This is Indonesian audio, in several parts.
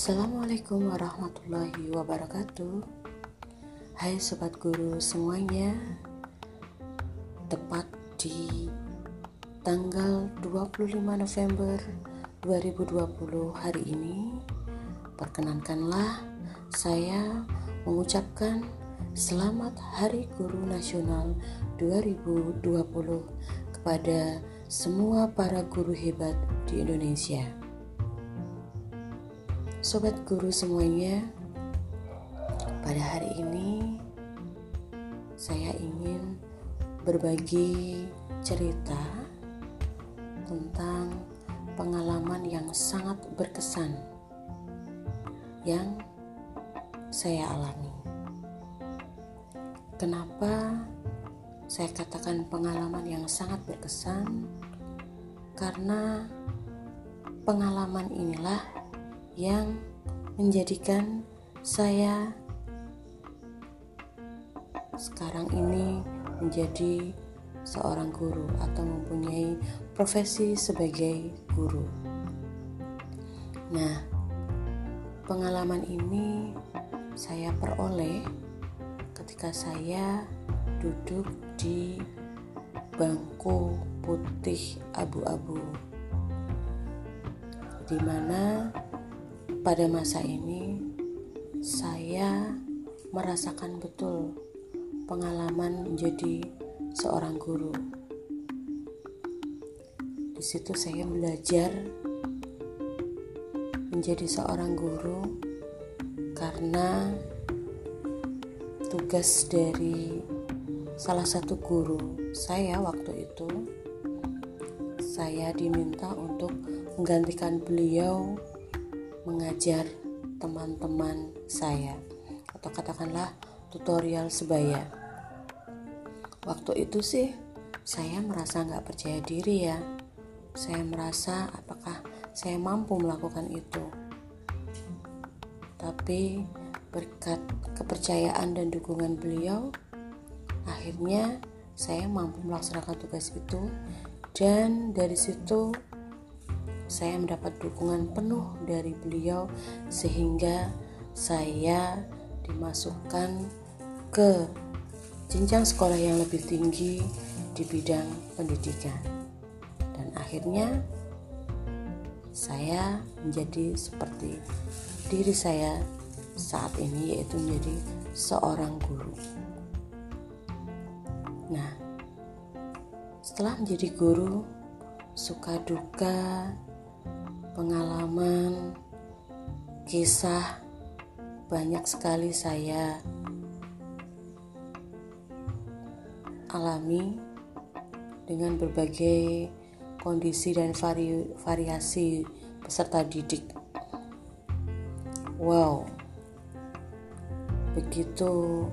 Assalamualaikum warahmatullahi wabarakatuh Hai Sobat Guru semuanya Tepat di tanggal 25 November 2020 hari ini Perkenankanlah saya mengucapkan Selamat Hari Guru Nasional 2020 kepada semua para guru hebat di Indonesia. Sobat guru semuanya, pada hari ini saya ingin berbagi cerita tentang pengalaman yang sangat berkesan yang saya alami. Kenapa saya katakan pengalaman yang sangat berkesan? Karena pengalaman inilah yang menjadikan saya sekarang ini menjadi seorang guru atau mempunyai profesi sebagai guru. Nah, pengalaman ini saya peroleh ketika saya duduk di bangku putih abu-abu di mana pada masa ini saya merasakan betul pengalaman menjadi seorang guru. Di situ saya belajar menjadi seorang guru karena tugas dari salah satu guru saya waktu itu saya diminta untuk menggantikan beliau mengajar teman-teman saya. Atau katakanlah tutorial sebaya. Waktu itu sih saya merasa nggak percaya diri ya. Saya merasa apakah saya mampu melakukan itu. Tapi berkat kepercayaan dan dukungan beliau akhirnya saya mampu melaksanakan tugas itu. Dan dari situ saya mendapat dukungan penuh dari beliau sehingga saya dimasukkan ke jenjang sekolah yang lebih tinggi di bidang pendidikan. Dan akhirnya saya menjadi seperti diri saya saat ini yaitu menjadi seorang guru. Nah, setelah menjadi guru, suka duka pengalaman, kisah banyak sekali saya alami dengan berbagai kondisi dan vari, variasi peserta didik. Wow, begitu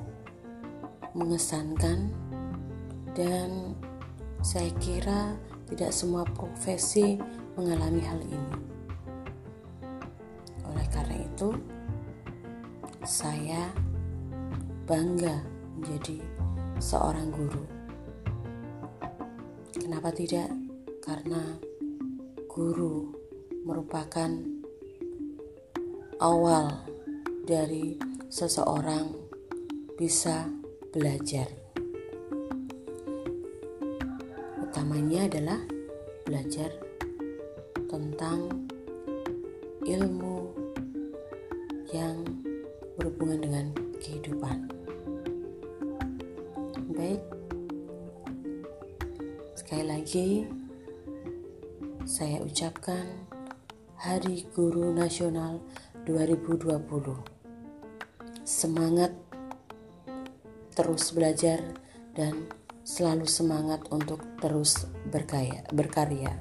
mengesankan, dan saya kira tidak semua profesi mengalami hal ini. Itu, saya bangga menjadi seorang guru. Kenapa tidak? Karena guru merupakan awal dari seseorang bisa belajar. Utamanya adalah belajar tentang ilmu yang berhubungan dengan kehidupan. Baik, sekali lagi saya ucapkan Hari Guru Nasional 2020. Semangat terus belajar dan selalu semangat untuk terus berkaya, berkarya.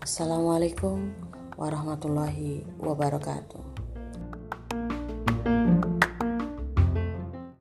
Assalamualaikum warahmatullahi wabarakatuh.